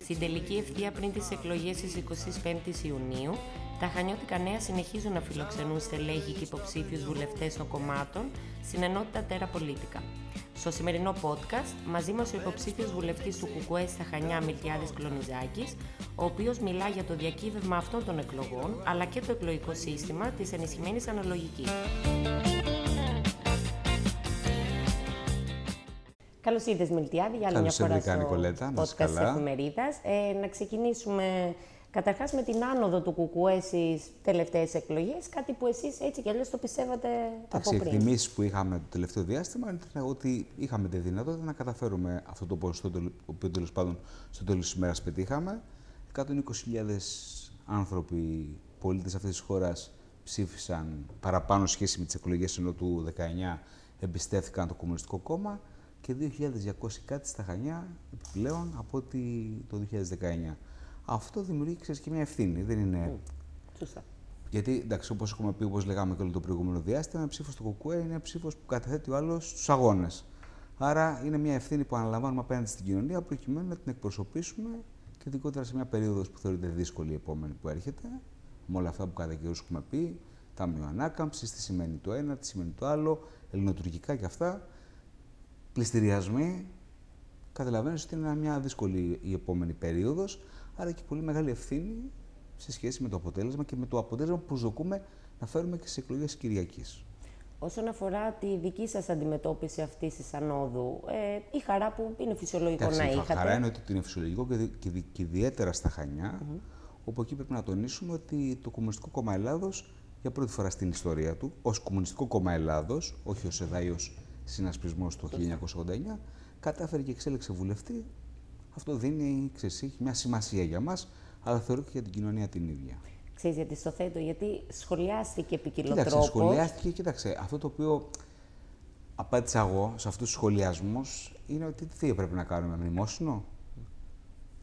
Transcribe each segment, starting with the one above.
Στην τελική ευθεία πριν τις εκλογές της 25ης Ιουνίου, τα Χανιώτικα Νέα συνεχίζουν να φιλοξενούν στελέχη και υποψήφιους βουλευτές των κομμάτων στην ενότητα Τέρα Πολίτικα. Στο σημερινό podcast, μαζί μας ο υποψήφιος βουλευτής του ΚΚΕ στα Χανιά Μιλτιάδης Κλονιζάκης, ο οποίος μιλά για το διακύβευμα αυτών των εκλογών, αλλά και το εκλογικό σύστημα της ενισχυμένης αναλογικής. Καλώς ήρθες, Μιλτιάδη, για άλλη μια Καλώς φορά ήρθατε, στο Νικολέτα. Να είσαι podcast της καλά. εφημερίδας. Ε, να ξεκινήσουμε καταρχάς με την άνοδο του ΚΚΕ στις τελευταίες εκλογές, κάτι που εσείς έτσι κι αλλιώς το πιστεύατε Εντάξει, οι από πριν. εκτιμήσεις που είχαμε το τελευταίο διάστημα ήταν ότι είχαμε τη δυνατότητα να καταφέρουμε αυτό το ποσοστό, το οποίο τέλος πάντων στο τέλος της ημέρας πετύχαμε. 120.000 άνθρωποι, πολίτες αυτής της χώρας, ψήφισαν παραπάνω σχέση με τις εκλογές ενώ του 19 εμπιστεύτηκαν το Κομμουνιστικό Κόμμα και 2.200 κάτι στα Χανιά επιπλέον από ότι το 2019. Αυτό δημιουργεί ξέρεις, και μια ευθύνη. Δεν είναι Σωστά. γιατί, εντάξει, όπως έχουμε πει, όπως λέγαμε και όλο το προηγούμενο διάστημα, ψήφος του ΚΚΕ είναι ψήφος που καταθέτει ο άλλος στους αγώνες. Άρα είναι μια ευθύνη που αναλαμβάνουμε απέναντι στην κοινωνία προκειμένου να την εκπροσωπήσουμε και ειδικότερα σε μια περίοδος που θεωρείται δύσκολη η επόμενη που έρχεται, με όλα αυτά που κατά καιρούς έχουμε πει, ταμείο ανάκαμψης, τι σημαίνει το ένα, τι σημαίνει το άλλο, ελληνοτουρκικά και αυτά. Πληστηριασμοί. Καταλαβαίνεις ότι είναι μια δύσκολη η επόμενη περίοδος, άρα και πολύ μεγάλη ευθύνη σε σχέση με το αποτέλεσμα και με το αποτέλεσμα που προσδοκούμε να φέρουμε και στι εκλογές τη Κυριακής. Όσον αφορά τη δική σας αντιμετώπιση αυτής της ανόδου, ε, η χαρά που είναι φυσιολογικό να η είχατε. χαρά είναι ότι είναι φυσιολογικό και, δι- και, δι- και ιδιαίτερα στα Χανιά, όπου εκεί πρέπει να τονίσουμε ότι το Κομμουνιστικό Κόμμα Ελλάδος για πρώτη φορά στην ιστορία του, ως Κομμουνιστικό Κόμμα Ελλάδος, όχι ως εδάειο συνασπισμός το 1989, κατάφερε και εξέλεξε βουλευτή. Αυτό δίνει, ξέρεις, έχει μια σημασία για μας, αλλά θεωρώ και για την κοινωνία την ίδια. Ξέρεις γιατί στο θέτω, γιατί σχολιάστηκε Κοίταξε, επικοινωτρόπως. σχολιάστηκε, κοίταξε, αυτό το οποίο απάντησα εγώ σε αυτούς τους σχολιασμούς είναι ότι τι έπρεπε να κάνουμε, μνημόσυνο;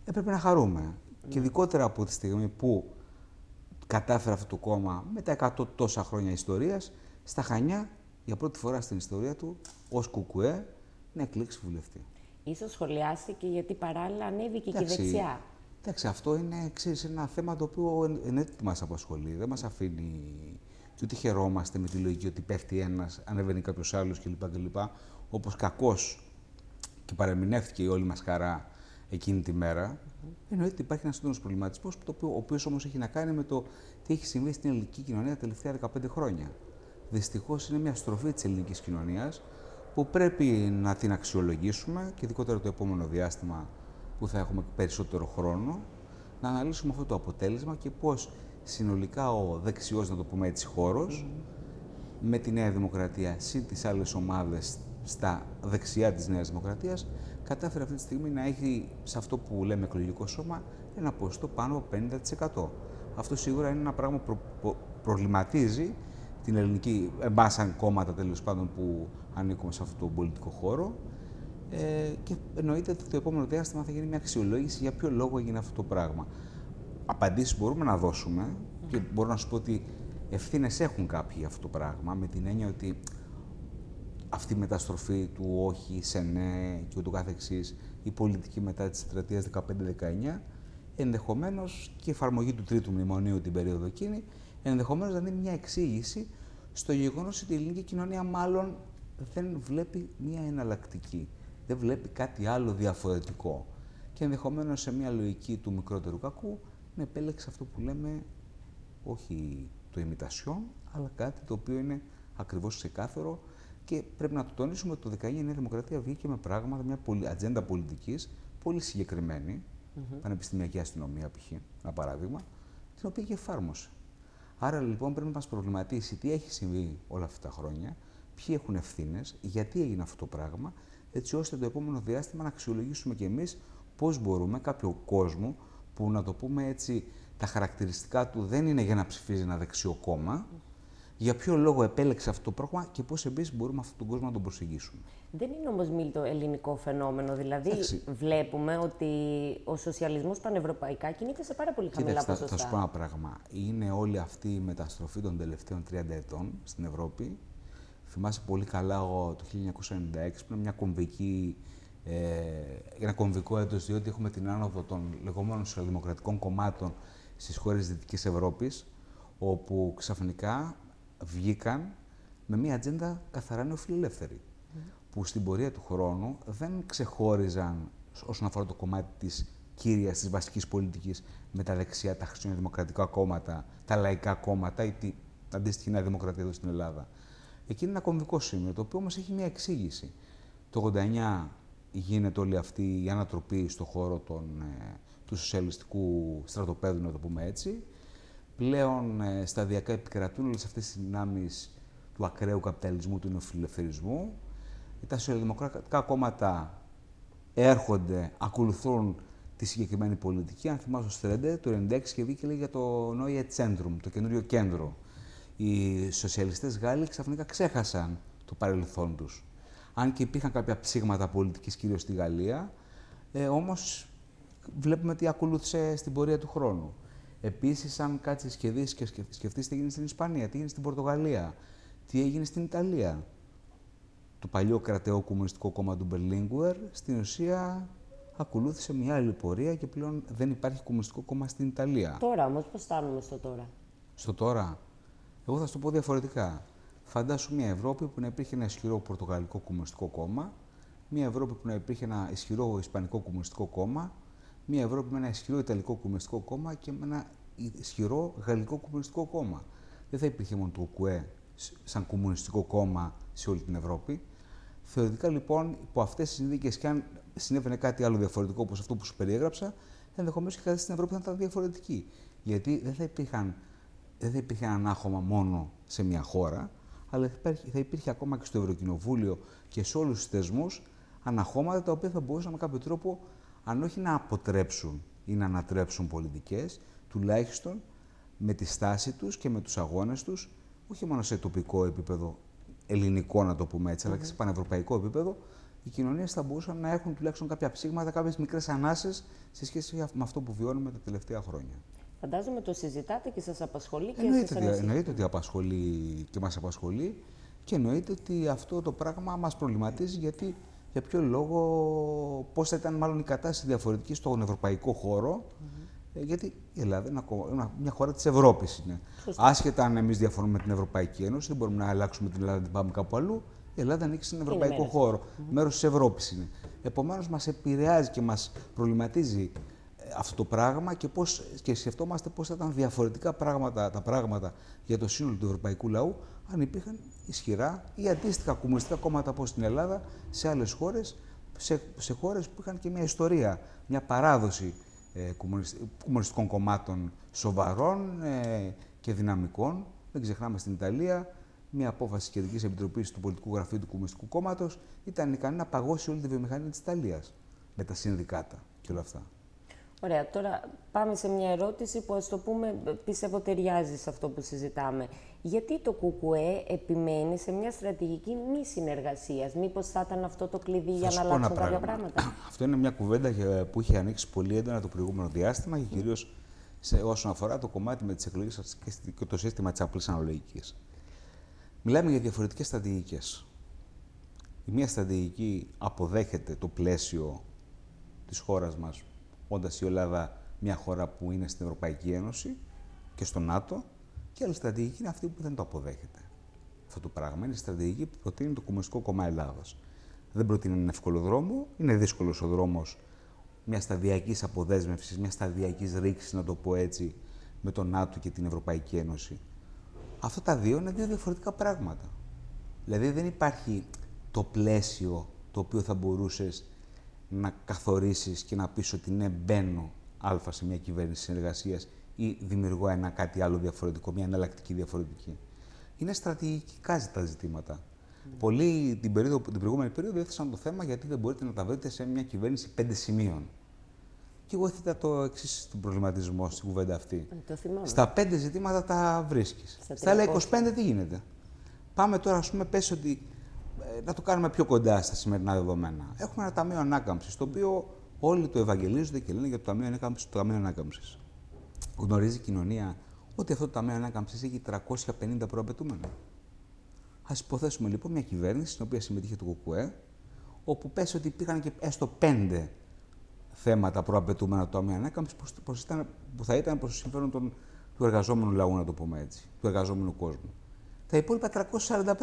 Έπρεπε να χαρούμε. Και ειδικότερα από τη στιγμή που κατάφερε αυτό το κόμμα με τα 100 τόσα χρόνια ιστορίας, στα Χανιά, για πρώτη φορά στην ιστορία του, ως κουκουέ, να εκλέξει βουλευτή. Ίσως σχολιάστηκε γιατί παράλληλα ανέβηκε και η Εντάξει, δεξιά. Εντάξει, αυτό είναι ξέρεις, ένα θέμα το οποίο εν- εννοείται ότι μας απασχολεί. Δεν μας αφήνει και ούτε χαιρόμαστε με τη λογική ότι πέφτει ένας, ανεβαίνει κάποιος άλλος κλπ. κλπ. Όπως κακώς και παρεμεινεύτηκε η όλη μας χαρά εκείνη τη μέρα. Εννοείται ότι υπάρχει ένας έντονος προβληματισμός, το οποίο, ο οποίος όμως έχει να κάνει με το τι έχει συμβεί στην ελληνική κοινωνία τα τελευταία 15 χρόνια. Δυστυχώς είναι μια στροφή της ελληνικής κοινωνίας που πρέπει να την αξιολογήσουμε και ειδικότερα το επόμενο διάστημα που θα έχουμε περισσότερο χρόνο να αναλύσουμε αυτό το αποτέλεσμα και πώς συνολικά ο δεξιός, να το πούμε έτσι, χώρος με τη Νέα Δημοκρατία συν τις άλλες ομάδες στα δεξιά της Νέας Δημοκρατίας κατάφερε αυτή τη στιγμή να έχει σε αυτό που λέμε εκλογικό σώμα ένα ποσοστό πάνω από 50%. Αυτό σίγουρα είναι ένα πράγμα που προ- προ- προβληματίζει την ελληνική, εμάς σαν κόμματα τέλος πάντων που ανήκουμε σε αυτόν τον πολιτικό χώρο ε, και εννοείται ότι το επόμενο διάστημα θα γίνει μια αξιολόγηση για ποιο λόγο έγινε αυτό το πράγμα. Απαντήσεις μπορούμε να δώσουμε και μπορώ να σου πω ότι ευθύνες έχουν κάποιοι για αυτό το πράγμα με την έννοια ότι αυτή η μεταστροφή του όχι σε ναι και ούτω καθεξής, η πολιτική μετά της στρατείας 15-19, ενδεχομένως και η εφαρμογή του τρίτου μνημονίου την περίοδο εκείνη, ενδεχομένως να είναι μια εξήγηση στο γεγονός ότι η ελληνική κοινωνία μάλλον δεν βλέπει μια εναλλακτική. Δεν βλέπει κάτι άλλο διαφορετικό. Και ενδεχομένως σε μια λογική του μικρότερου κακού να επέλεξε αυτό που λέμε όχι το imitation, αλλά κάτι το οποίο είναι ακριβώς ξεκάθαρο και πρέπει να το τονίσουμε ότι το 19 η Νέα Δημοκρατία βγήκε με πράγματα, μια πολυ- ατζέντα πολιτικής πολύ συγκεκριμένη, πανεπιστημιακή αστυνομία π.χ. ένα παράδειγμα, την οποία και εφάρμοσε. Άρα λοιπόν πρέπει να μας προβληματίσει τι έχει συμβεί όλα αυτά τα χρόνια, ποιοι έχουν ευθύνες, γιατί έγινε αυτό το πράγμα, έτσι ώστε το επόμενο διάστημα να αξιολογήσουμε κι εμείς πώς μπορούμε κάποιο κόσμο που να το πούμε έτσι τα χαρακτηριστικά του δεν είναι για να ψηφίζει ένα δεξιό κόμμα, για ποιο λόγο επέλεξε αυτό το πράγμα και πώς εμείς μπορούμε αυτόν τον κόσμο να τον προσεγγίσουμε. Δεν είναι όμως μίλτο ελληνικό φαινόμενο. Δηλαδή, Εντάξει. βλέπουμε ότι ο σοσιαλισμός πανευρωπαϊκά κινείται σε πάρα πολύ χαμηλά Κοίταξε, θα, ποσοστά. θα σου πω ένα πράγμα. Είναι όλη αυτή η μεταστροφή των τελευταίων 30 ετών στην Ευρώπη. Θυμάσαι πολύ καλά εγώ το 1996 που είναι μια κομβική ε, ένα κομβικό έτος, διότι έχουμε την άνοδο των λεγόμενων σοσιαλδημοκρατικών κομμάτων στις χώρες της Δυτικής Ευρώπης, όπου ξαφνικά βγήκαν με μια ατζέντα καθαρά νεοφιλελεύθερη, που στην πορεία του χρόνου δεν ξεχώριζαν όσον αφορά το κομμάτι της κύριας, της βασικής πολιτικής με τα δεξιά, τα χριστιανοδημοκρατικά κόμματα, τα λαϊκά κόμματα ή την αντίστοιχη Νέα Δημοκρατία εδώ στην Ελλάδα. Εκεί είναι ένα κομβικό σημείο, το οποίο όμως έχει μια εξήγηση. Το 89 γίνεται όλη αυτή η ανατροπή στον χώρο των, ε, του σοσιαλιστικού στρατοπέδου, να το πούμε έτσι. Πλέον ε, σταδιακά επικρατούν όλες αυτές τις δυνάμεις του ακραίου καπιταλισμού, του νεοφιλελευθερισμού. Τα σοσιαλδημοκρατικά κόμματα έρχονται, ακολουθούν τη συγκεκριμένη πολιτική. Αν θυμάσαι το Στρέντε, το 1996 και βγήκε για το Neue Zentrum, το καινούριο κέντρο. Οι σοσιαλιστές Γάλλοι ξαφνικά ξέχασαν το παρελθόν τους αν και υπήρχαν κάποια ψήγματα πολιτικής κυρίως στη Γαλλία, ε, όμως βλέπουμε τι ακολούθησε στην πορεία του χρόνου. Επίσης, αν κάτσεις και δεις και σκεφτείς τι έγινε στην Ισπανία, τι έγινε στην Πορτογαλία, τι έγινε στην Ιταλία. Το παλιό κρατεό κομμουνιστικό κόμμα του Μπερλίνγκουερ, στην ουσία ακολούθησε μια άλλη πορεία και πλέον δεν υπάρχει κομμουνιστικό κόμμα στην Ιταλία. Τώρα όμως πώς φτάνουμε στο τώρα; Στο τώρα. Εγώ θα σου το πω διαφορετικά. Φαντάσου μια Ευρώπη που να υπήρχε ένα ισχυρό Πορτογαλικό Κομμουνιστικό Κόμμα, μια Ευρώπη που να υπήρχε ένα ισχυρό Ισπανικό Κομμουνιστικό Κόμμα, μια Ευρώπη με ένα ισχυρό Ιταλικό Κομμουνιστικό Κόμμα και με ένα ισχυρό Γαλλικό Κομμουνιστικό Κόμμα. Δεν θα υπήρχε μόνο το ΟΚΟΕ σαν κομμουνιστικό κόμμα σε όλη την Ευρώπη. Θεωρητικά λοιπόν, υπό αυτές τις συνθήκες, και αν συνέβαινε κάτι άλλο διαφορετικό όπως αυτό που σου περιέγραψα, ενδεχομένως η κατάσταση στην Ευρώπη θα ήταν διαφορετική. Γιατί δεν θα, υπήρχαν, δεν θα υπήρχε ένα ανάχωμα μόνο σε μια χώρα, αλλά θα υπήρχε ακόμα και στο Ευρωκοινοβούλιο και σε όλους τους θεσμούς αναχώματα τα οποία θα μπορούσαν με κάποιο τρόπο, αν όχι να αποτρέψουν ή να ανατρέψουν πολιτικές, τουλάχιστον με τη στάση τους και με τους αγώνες τους, όχι μόνο σε τοπικό επίπεδο, ελληνικό να το πούμε έτσι, αλλά και σε πανευρωπαϊκό επίπεδο, οι κοινωνίες θα μπορούσαν να έχουν τουλάχιστον κάποια ψήγματα, κάποιες μικρές ανάσες σε σχέση με αυτό που βιώνουμε τα τελευταία χρόνια. Φαντάζομαι το συζητάτε και σας απασχολεί και εννοείται, ότι, εννοείται ότι απασχολεί και μας απασχολεί και εννοείται ότι αυτό το πράγμα μας προβληματίζει γιατί για ποιο λόγο, πώς θα ήταν μάλλον η κατάσταση διαφορετική στον ευρωπαϊκό χώρο, mm-hmm. γιατί η Ελλάδα είναι μια χώρα της Ευρώπης είναι. Σωστή. Άσχετα αν εμείς διαφωνούμε με την Ευρωπαϊκή Ένωση, δεν μπορούμε να αλλάξουμε την Ελλάδα να την πάμε κάπου αλλού, η Ελλάδα ανήκει στον ευρωπαϊκό χώρο, mm-hmm. μέρος της Ευρώπης είναι. Επομένως μας επηρεάζει και μας προβληματίζει αυτό το πράγμα και, πώς, και σκεφτόμαστε πώς θα ήταν διαφορετικά πράγματα, τα πράγματα για το σύνολο του ευρωπαϊκού λαού αν υπήρχαν ισχυρά ή αντίστοιχα κομμουνιστικά κόμματα όπως στην Ελλάδα σε άλλες χώρες, σε, σε χώρες που είχαν και μια ιστορία, μια παράδοση ε, κομμουνιστικών κομμάτων σοβαρών ε, και δυναμικών. Δεν ξεχνάμε στην Ιταλία μια απόφαση της Κεντρικής Επιτροπής του Πολιτικού Γραφείου του Κομμουνιστικού Κόμματος ήταν ικανή να παγώσει όλη τη βιομηχανία της Ιταλίας με τα συνδικάτα και όλα αυτά. Ωραία, τώρα πάμε σε μια ερώτηση που ας το πούμε πιστεύω ταιριάζει σε αυτό που συζητάμε. Γιατί το ΚΚΕ επιμένει σε μια στρατηγική μη συνεργασίας, Μήπως θα ήταν αυτό το κλειδί για να αλλάξουν κάποια πράγματα; Αυτό είναι μια κουβέντα που είχε ανοίξει πολύ έντονα το προηγούμενο διάστημα και κυρίως όσον αφορά το κομμάτι με τις εκλογές και το σύστημα της απλής αναλογικής. Μιλάμε για διαφορετικές στρατηγικές. Η μία στρατηγική αποδέχεται το πλαίσιο της χώρας μας όντας η Ελλάδα μια χώρα που είναι στην Ευρωπαϊκή Ένωση και στο ΝΑΤΟ, και άλλη στρατηγική είναι αυτή που δεν το αποδέχεται. Αυτό το πράγμα είναι η στρατηγική που προτείνει το Κομμουνιστικό Κόμμα Ελλάδα. Δεν προτείνει έναν εύκολο δρόμο, είναι δύσκολος ο δρόμος μιας σταδιακής αποδέσμευσης, μιας σταδιακής ρήξης, να το πω έτσι, με το ΝΑΤΟ και την Ευρωπαϊκή Ένωση. Αυτά τα δύο είναι δύο διαφορετικά πράγματα. Δηλαδή δεν υπάρχει το πλαίσιο το οποίο θα μπορούσες να καθορίσεις και να πεις ότι ναι, μπαίνω α σε μια κυβέρνηση συνεργασίας ή δημιουργώ ένα κάτι άλλο διαφορετικό, μια εναλλακτική διαφορετική. Είναι στρατηγικά τα ζητήματα. Mm. Πολλοί την, περίοδο, την προηγούμενη περίοδο έθεσαν το θέμα γιατί δεν μπορείτε να τα βρείτε σε μια κυβέρνηση πέντε σημείων. Και εγώ έθετα το εξής στον προβληματισμό στην κουβέντα αυτή. Ε, το Στα πέντε ζητήματα τα βρίσκεις. Στα άλλα 25 τι γίνεται. Πάμε τώρα, ας πούμε, πες ότι ε, να το κάνουμε πιο κοντά στα σημερινά δεδομένα. Έχουμε ένα ταμείο ανάκαμψης, το οποίο όλοι το ευαγγελίζονται και λένε για το ταμείο ανάκαμψης. Το ταμείο ανάκαμψης. Γνωρίζει η κοινωνία ότι αυτό το ταμείο ανάκαμψη έχει 350 προαπαιτούμενα. Α υποθέσουμε λοιπόν μια κυβέρνηση στην οποία συμμετείχε το ΚΚΕ, όπου πες ότι υπήρχαν και έστω πέντε θέματα προαπαιτούμενα το τομέα ανάκαμψη που θα ήταν προς το συμφέρον των, του εργαζόμενου λαού, να το πούμε έτσι, του εργαζόμενου κόσμου. Τα υπόλοιπα 345,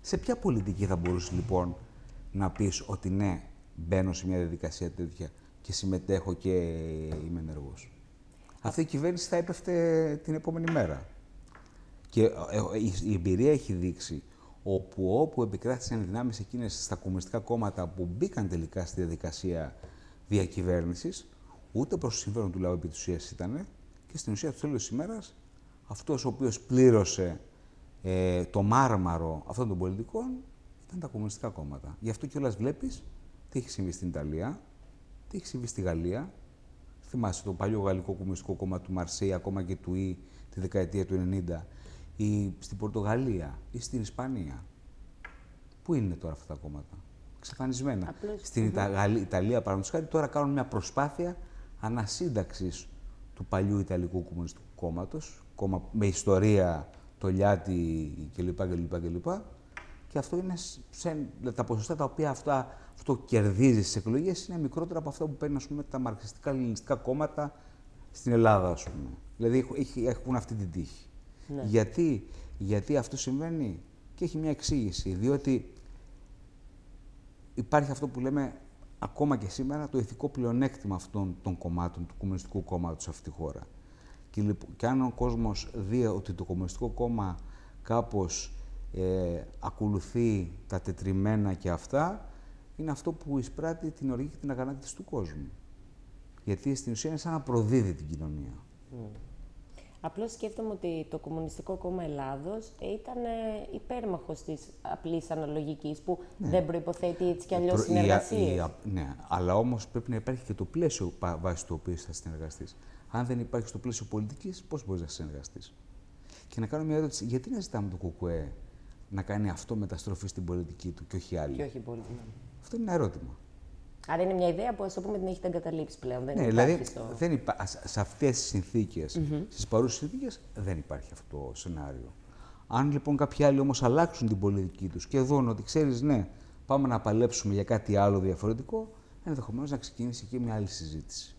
σε ποια πολιτική θα μπορούσε λοιπόν να πεις ότι ναι, μπαίνω σε μια διαδικασία τέτοια και συμμετέχω και είμαι ενεργός; Αυτή η κυβέρνηση θα έπεφτε την επόμενη μέρα. Και ε, η εμπειρία έχει δείξει όπου όπου επικράτησαν οι δυνάμεις εκείνες στα κομμουνιστικά κόμματα που μπήκαν τελικά στη διαδικασία διακυβέρνησης, ούτε προς το συμφέρον του λαού επί της ουσίας ήταν και στην ουσία του τέλος της ημέρας αυτός ο οποίος πλήρωσε ε, το μάρμαρο αυτών των πολιτικών ήταν τα κομμουνιστικά κόμματα. Γι' αυτό κιόλας βλέπεις τι έχει συμβεί στην Ιταλία, τι έχει συμβεί στη Γαλλία. Θυμάσαι το παλιό Γαλλικό Κομμουνιστικό Κόμμα του Μαρσέη, ακόμα και του Ι τη δεκαετία του 90, ή στην Πορτογαλία ή στην Ισπανία; Πού είναι τώρα αυτά τα κόμματα, εξαφανισμένα. Απλώς, στην Ιταλία, Ιταλία παραδείγματος χάρη, τώρα κάνουν μια προσπάθεια ανασύνταξης του παλιού Ιταλικού Κομμουνιστικού Κόμματος, κόμμα με ιστορία, το Λιάτι κλπ. κλπ, κλπ. Και αυτό είναι σε, τα ποσοστά τα οποία αυτά, αυτό κερδίζεις στις εκλογές είναι μικρότερα από αυτά που παίρνουν πούμε, τα μαρξιστικά-λινιστικά κόμματα στην Ελλάδα, ας πούμε. Δηλαδή έχουν αυτή την τύχη. Ναι. Γιατί, γιατί αυτό συμβαίνει; Και έχει μια εξήγηση. Διότι υπάρχει αυτό που λέμε ακόμα και σήμερα το ηθικό πλεονέκτημα αυτών των κομμάτων του Κομμουνιστικού Κόμματος σε αυτή τη χώρα. Και, λοιπόν, και αν ο κόσμος δει ότι το Κομμουνιστικό Κόμμα κάπως ε, ακολουθεί τα τετριμένα και αυτά, είναι αυτό που εισπράττει την οργή και την αγανάκτηση του κόσμου. Γιατί στην ουσία είναι σαν να προδίδει την κοινωνία. Mm. Απλώς σκέφτομαι ότι το Κομμουνιστικό Κόμμα Ελλάδος ήταν ε, υπέρμαχος της απλής αναλογικής που ναι. δεν προϋποθέτει έτσι κι αλλιώς συνεργασίες. ναι, αλλά όμως πρέπει να υπάρχει και το πλαίσιο βάσει του οποίου θα συνεργαστείς. Αν δεν υπάρχει στο πλαίσιο πολιτικής, πώς μπορείς να συνεργαστείς; Και να κάνω μια ερώτηση, γιατί να ζητάμε το ΚΚΕ να κάνει αυτό μεταστροφή στην πολιτική του και όχι άλλη. Και όχι πολιτική. Αυτό είναι ένα ερώτημα. Άρα είναι μια ιδέα που, ας πούμε, την έχετε εγκαταλείψει πλέον. Δεν ναι, δηλαδή, στο... δεν υπά... σε αυτές τις συνθήκες, mm-hmm. στις παρούσες συνθήκες, δεν υπάρχει αυτό το σενάριο. Αν λοιπόν κάποιοι άλλοι όμως αλλάξουν την πολιτική τους και δουν ότι ξέρεις, ναι, πάμε να παλέψουμε για κάτι άλλο διαφορετικό, ενδεχομένως να ξεκινήσει και μια άλλη συζήτηση.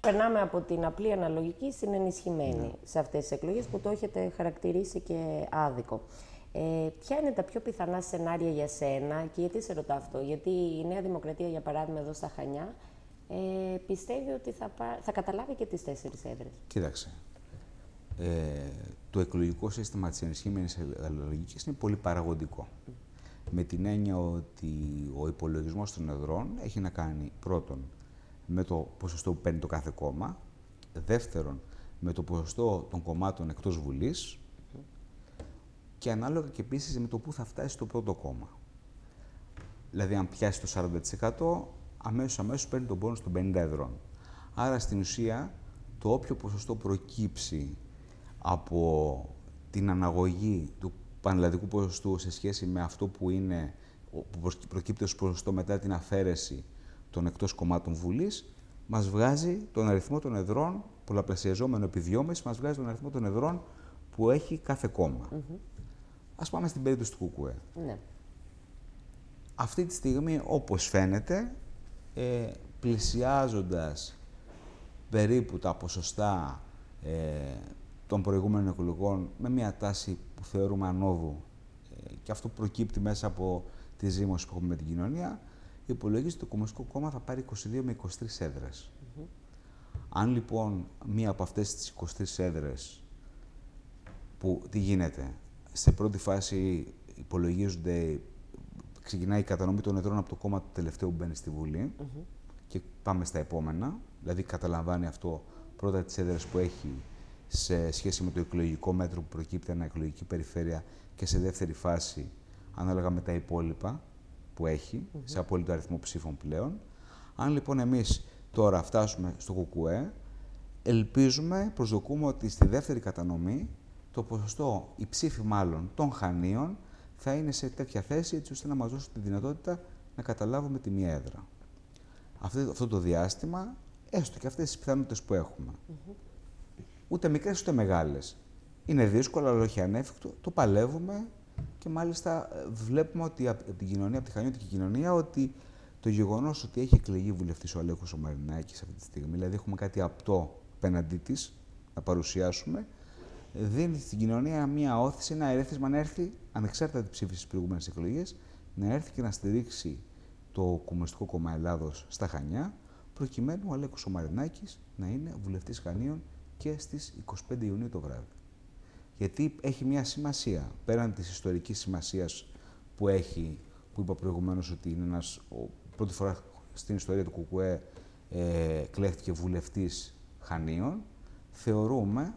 Περνάμε από την απλή αναλογική στην ενισχυμένη ναι. σε αυτές τις εκλογές που το έχετε χαρακτηρίσει και άδικο. Ε, ποια είναι τα πιο πιθανά σενάρια για σένα και γιατί σε ρωτάω αυτό, γιατί η Νέα Δημοκρατία, για παράδειγμα, εδώ στα Χανιά, ε, πιστεύει ότι θα, θα καταλάβει και τις τέσσερις έδρες. Κοίταξε. Ε, το εκλογικό σύστημα της ενισχύμενης αναλογικής είναι πολύ παραγωγικό. Με την έννοια ότι ο υπολογισμός των εδρών έχει να κάνει πρώτον με το ποσοστό που παίρνει το κάθε κόμμα. Δεύτερον, με το ποσοστό των κομμάτων εκτός Βουλής. Και ανάλογα και επίσης με το πού θα φτάσει το πρώτο κόμμα. Δηλαδή, αν πιάσει το 40%, αμέσως, αμέσως παίρνει τον πόνο των 50 εδρών. Άρα, στην ουσία, το όποιο ποσοστό προκύψει από την αναγωγή του πανελλαδικού ποσοστού σε σχέση με αυτό που είναι που προκύπτει ως ποσοστό μετά την αφαίρεση των εκτός κομμάτων Βουλής, μας βγάζει τον αριθμό των εδρών, πολλαπλασιαζόμενο επί δυόμιση, μας βγάζει τον αριθμό των εδρών που έχει κάθε κόμμα. Mm Ας πάμε στην περίπτωση του ΚΚΕ. Ναι. Αυτή τη στιγμή, όπως φαίνεται, ε, πλησιάζοντας περίπου τα ποσοστά ε, των προηγούμενων εκλογών με μια τάση που θεωρούμε ανώδου ε, και αυτό προκύπτει μέσα από τη ζήμωση που έχουμε με την κοινωνία, υπολογίζει ότι το Κομμουνιστικό Κόμμα θα πάρει 22 με 23 έδρες. Αν λοιπόν μία από αυτές τις 23 έδρες, που τι γίνεται, σε πρώτη φάση υπολογίζονται, ξεκινάει η κατανομή των εδρών από το κόμμα του τελευταίου που μπαίνει στη Βουλή και πάμε στα επόμενα, δηλαδή καταλαμβάνει αυτό πρώτα τις έδρες που έχει σε σχέση με το εκλογικό μέτρο που προκύπτει ένα εκλογική περιφέρεια και σε δεύτερη φάση ανάλογα με τα υπόλοιπα που έχει, σε απόλυτο αριθμό ψήφων πλέον. Αν λοιπόν εμείς τώρα φτάσουμε στο ΚΚΕ, ελπίζουμε, προσδοκούμε ότι στη δεύτερη κατανομή το ποσοστό, η ψήφη μάλλον των Χανίων, θα είναι σε τέτοια θέση έτσι ώστε να μας δώσουν τη δυνατότητα να καταλάβουμε τη μία έδρα. Αυτό, αυτό το διάστημα, έστω και αυτές τις πιθανότητες που έχουμε. Ούτε μικρές ούτε μεγάλες. Είναι δύσκολο, αλλά όχι ανέφικτο. Το παλεύουμε και μάλιστα ε, βλέπουμε ότι από την κοινωνία, από τη χανιώτικη κοινωνία, ότι το γεγονός ότι έχει εκλεγεί βουλευτής ο Αλέκος ο Μαρινάκης αυτή τη στιγμή, δηλαδή έχουμε κάτι απτό απέναντί της να παρουσιάσουμε, δίνει στην κοινωνία μία όθηση, ένα ερέθισμα να έρθει, ανεξάρτητα τη ψήφιση στις προηγούμενες εκλογές, να έρθει και να στηρίξει το Κομμουνιστικό Κόμμα Ελλάδος στα Χανιά, προκειμένου ο Αλέκος ο Μαρινάκης να είναι βουλευτής Χανίων και στις 25 Ιουνίου το βράδυ. Γιατί έχει μία σημασία, πέραν της ιστορικής σημασίας που έχει, που είπα προηγουμένως ότι είναι ένας πρώτη φορά στην ιστορία του ΚΚΕ ε, κλέχτηκε βουλευτής Χανίων, θεωρούμε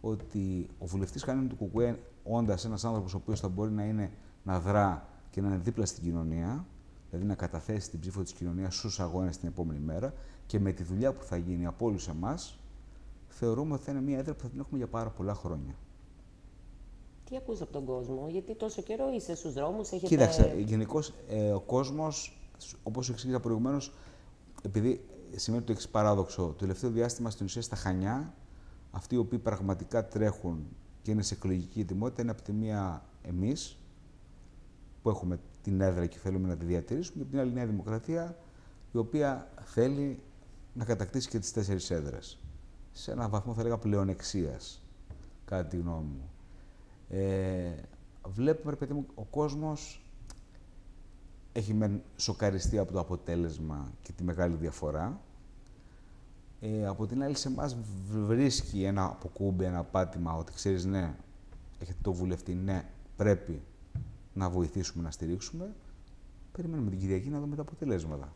ότι ο βουλευτής Χανίων του ΚΚΕ, όντας ένας άνθρωπος ο οποίος θα μπορεί να, είναι, να δρά και να είναι δίπλα στην κοινωνία, δηλαδή να καταθέσει την ψήφο της κοινωνίας στους αγώνες την επόμενη μέρα και με τη δουλειά που θα γίνει από όλους εμάς, θεωρούμε ότι θα είναι μια έδρα που θα την έχουμε για πάρα πολλά χρόνια. Τι ακούς από τον κόσμο, γιατί τόσο καιρό είσαι στους δρόμους, έχετε... Κοίταξε, γενικώς ε, ο κόσμος Όπως εξήγησα προηγουμένως, επειδή σημαίνει το εξής παράδοξο, το τελευταίο διάστημα στην ουσία στα Χανιά, αυτοί οι οποίοι πραγματικά τρέχουν και είναι σε εκλογική ετοιμότητα είναι από τη μία εμείς, που έχουμε την έδρα και θέλουμε να τη διατηρήσουμε, και από την άλλη Νέα Δημοκρατία, η οποία θέλει να κατακτήσει και τις τέσσερις έδρες. Σε έναν βαθμό, θα έλεγα, πλεονεξίας, κατά τη γνώμη μου. Ε, βλέπουμε, ρε παιδί μου, ο κόσμος έχει μεν σοκαριστεί από το αποτέλεσμα και τη μεγάλη διαφορά. Ε, από την άλλη, σε εμάς βρίσκει ένα αποκούμπι, ένα πάτημα ότι ξέρεις, ναι, έχετε το βουλευτή, ναι, πρέπει να βοηθήσουμε να στηρίξουμε. Περιμένουμε την Κυριακή να δούμε τα αποτελέσματα.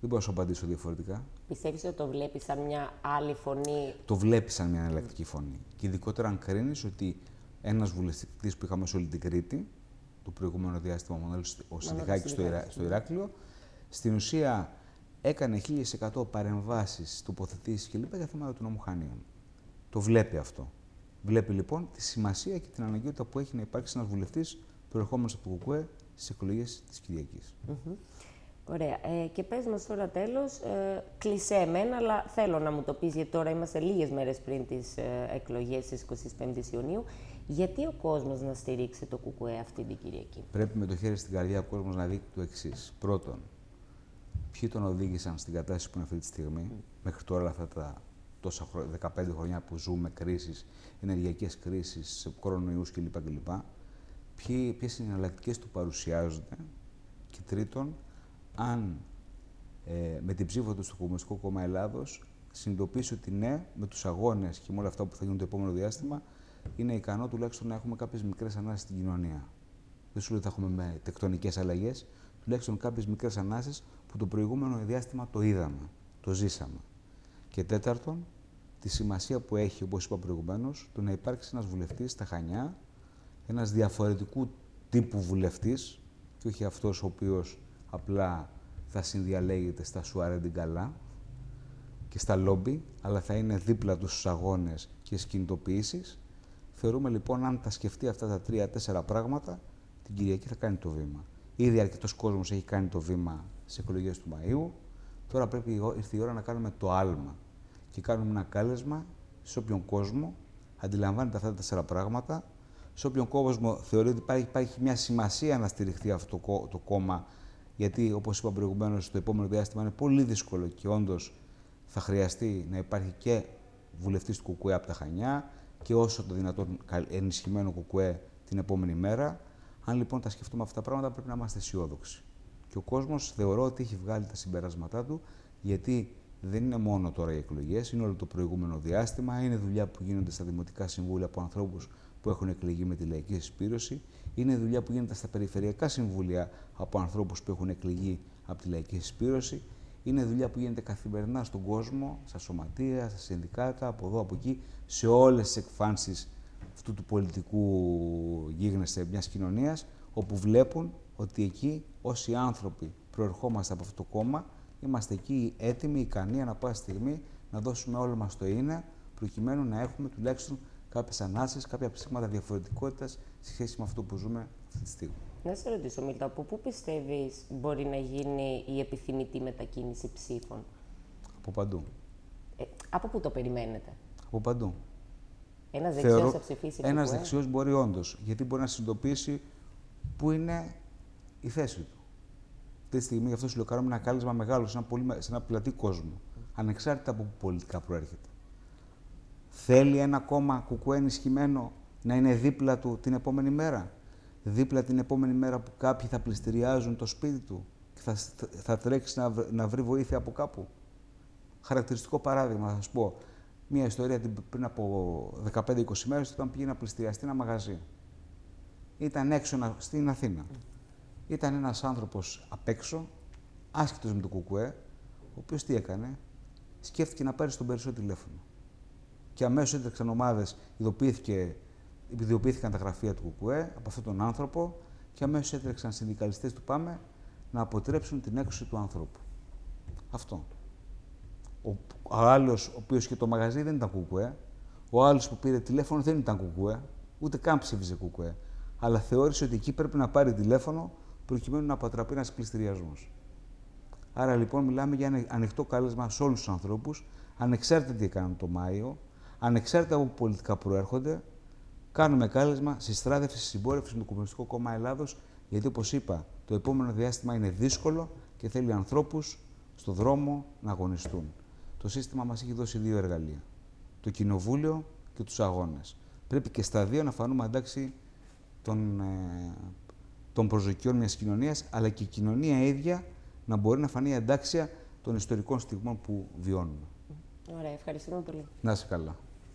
Δεν μπορώ να σου απαντήσω διαφορετικά. Πιστεύεις ότι το βλέπεις σαν μια άλλη φωνή; Το βλέπεις σαν μια εναλλακτική φωνή. Και ειδικότερα αν κρίνεις ότι ένας βουλευτής που είχαμε σε όλη την Κρήτη, το προηγούμενο διάστημα μόνο ο Συνδικάκη στο, Ιρά, στο Ηράκλειο, στην ουσία έκανε 1100 παρεμβάσεις, τοποθετήσεις κλπ. για θέματα του νόμου Χανίων. Το βλέπει αυτό. Βλέπει λοιπόν τη σημασία και την αναγκαιότητα που έχει να υπάρξει ένας βουλευτής προερχόμενος από το ΚΚΕ στις εκλογές της Κυριακής. Ωραία. Ε, και πες μας τώρα τέλος, ε, κλεισέ εμένα, αλλά θέλω να μου το πεις, γιατί τώρα είμαστε λίγες μέρες πριν τις ε, εκλογές της 25 Ιουνίου. Γιατί ο κόσμος να στηρίξει το ΚΚΕ αυτή την Κυριακή; Πρέπει με το χέρι στην καρδιά ο κόσμος να δει το εξής. Πρώτον, ποιοι τον οδήγησαν στην κατάσταση που είναι αυτή τη στιγμή, mm. μέχρι τώρα αυτά τα τόσα 15 χρόνια που ζούμε, κρίσεις, ενεργειακές κρίσεις, κορονοϊούς κλπ. κλπ. Ποιες είναι οι εναλλακτικές του παρουσιάζονται. Και τρίτον, αν ε, με την ψήφο του στο Κομμουνιστικό Κόμμα Ελλάδος συνειδητοποιήσει ότι ναι, με τους αγώνες και με όλα αυτά που θα γίνουν το επόμενο διάστημα, είναι ικανό τουλάχιστον να έχουμε κάποιες μικρές ανάσεις στην κοινωνία. Δεν σου λέω ότι θα έχουμε με τεκτονικές αλλαγές, τουλάχιστον κάποιες μικρές ανάσεις που το προηγούμενο διάστημα το είδαμε, το ζήσαμε. Και τέταρτον, τη σημασία που έχει, όπως είπα προηγουμένως, το να υπάρξει ένας βουλευτής στα Χανιά, ένας διαφορετικού τύπου βουλευτής, και όχι αυτός ο οποίος απλά θα συνδιαλέγεται στα σουαρέντιν καλά και στα λόμπι, αλλά θα είναι δίπλα τους στους αγώνες και στις κινητοποιήσεις. Θεωρούμε λοιπόν, αν τα σκεφτεί αυτά τα τρία-τέσσερα πράγματα, την Κυριακή θα κάνει το βήμα. Ήδη αρκετός κόσμος έχει κάνει το βήμα στις εκλογές του Μαΐου. Τώρα πρέπει ήρθε η ώρα να κάνουμε το άλμα. Και κάνουμε ένα κάλεσμα σε όποιον κόσμο αντιλαμβάνεται αυτά τα τέσσερα πράγματα, σε όποιον κόσμο θεωρεί ότι υπάρχει, υπάρχει μια σημασία να στηριχθεί αυτό το, το κόμμα γιατί όπως είπα προηγουμένως, το επόμενο διάστημα είναι πολύ δύσκολο και όντως θα χρειαστεί να υπάρχει και βουλευτής του ΚΚΕ από τα Χανιά και όσο το δυνατόν ενισχυμένο ΚΚΕ την επόμενη μέρα. Αν λοιπόν τα σκεφτούμε αυτά τα πράγματα, πρέπει να είμαστε αισιόδοξοι. Και ο κόσμος θεωρώ ότι έχει βγάλει τα συμπεράσματά του, γιατί δεν είναι μόνο τώρα οι εκλογές, είναι όλο το προηγούμενο διάστημα. Είναι δουλειά που γίνονται στα δημοτικά συμβούλια από ανθρώπους που έχουν εκλεγεί με τη λαϊκή συσπήρωση. Είναι δουλειά που γίνεται στα περιφερειακά συμβούλια από ανθρώπους που έχουν εκλεγεί από τη λαϊκή συσπήρωση. Είναι δουλειά που γίνεται καθημερινά στον κόσμο, στα σωματεία, στα συνδικάτα, από εδώ, από εκεί, σε όλες τις εκφάνσεις αυτού του πολιτικού γίγνεσθε μιας κοινωνίας, όπου βλέπουν ότι εκεί όσοι άνθρωποι προερχόμαστε από αυτό το κόμμα, είμαστε εκεί έτοιμοι, ικανοί, ανά πάση στιγμή, να δώσουμε όλο μας το είναι, προκειμένου να έχουμε τουλάχιστον κάποιες ανάσες, κάποια ψήγματα διαφορετικότητας σε σχέση με αυτό που ζούμε αυτή τη στιγμή. Να σε ρωτήσω, Μίλτα, από πού πιστεύεις μπορεί να γίνει η επιθυμητή μετακίνηση ψήφων; Από παντού. Ε, από πού το περιμένετε; Από παντού. Ένας δεξιός θα ψηφίσει. Ένας δεξιός μπορεί όντως, γιατί μπορεί να συνειδητοποιήσει πού είναι η θέση του. Αυτή τη στιγμή γι' αυτό συλλογάρουμε ένα κάλεσμα μεγάλο σε ένα, πολύ, σε ένα πλατή κόσμο, ανεξάρτητα από πού πολιτικά προέρχεται. Θέλει ένα κόμμα κουκουέ ενισχυμένο να είναι δίπλα του την επόμενη μέρα; Δίπλα την επόμενη μέρα που κάποιοι θα πληστηριάζουν το σπίτι του και θα, θα τρέξει να, να βρει βοήθεια από κάπου. Χαρακτηριστικό παράδειγμα, θα σα πω. Μία ιστορία πριν από 15-20 μέρες όταν πήγε να πληστηριαστεί ένα μαγαζί. Ήταν έξω στην Αθήνα. Ήταν ένας άνθρωπος απ' έξω, άσχετος με το κουκουέ, ο οποίος τι έκανε, σκέφτηκε να πάρει στον περισσότερο τηλέφωνο. Και αμέσως έτρεξαν ομάδες, ειδοποιήθηκαν τα γραφεία του κουκουέ από αυτόν τον άνθρωπο και αμέσως έτρεξαν συνδικαλιστές του ΠΑΜΕ να αποτρέψουν την έξωση του ανθρώπου. Αυτό. Ο, άλλος, ο οποίος και το μαγαζί δεν ήταν κουκουέ, ο άλλος που πήρε τηλέφωνο δεν ήταν κουκουέ, ούτε καν ψήφιζε κουκουέ. Αλλά θεώρησε ότι εκεί πρέπει να πάρει τηλέφωνο προκειμένου να αποτραπεί ένας πληστηριασμός. Άρα λοιπόν μιλάμε για ένα ανοιχτό κάλεσμα σε όλους τους ανθρώπους, ανεξάρτητα τι έκαναν το Μάιο, ανεξάρτητα από πολιτικά προέρχονται, κάνουμε κάλεσμα στη στράδευση, στη συμπόρευση με το Κομμουνιστικό Κόμμα Ελλάδος, γιατί όπως είπα, το επόμενο διάστημα είναι δύσκολο και θέλει ανθρώπους στο δρόμο να αγωνιστούν. Το σύστημα μας έχει δώσει δύο εργαλεία. Το κοινοβούλιο και τους αγώνες. Πρέπει και στα δύο να φανούμε αντάξει των, ε, των προσδοκιών μιας κοινωνίας, αλλά και η κοινωνία ίδια να μπορεί να φανεί αντάξια των ιστορικών στιγμών που βιώνουμε. Ωραία, ευχαριστούμε πολύ. Να είσαι καλά.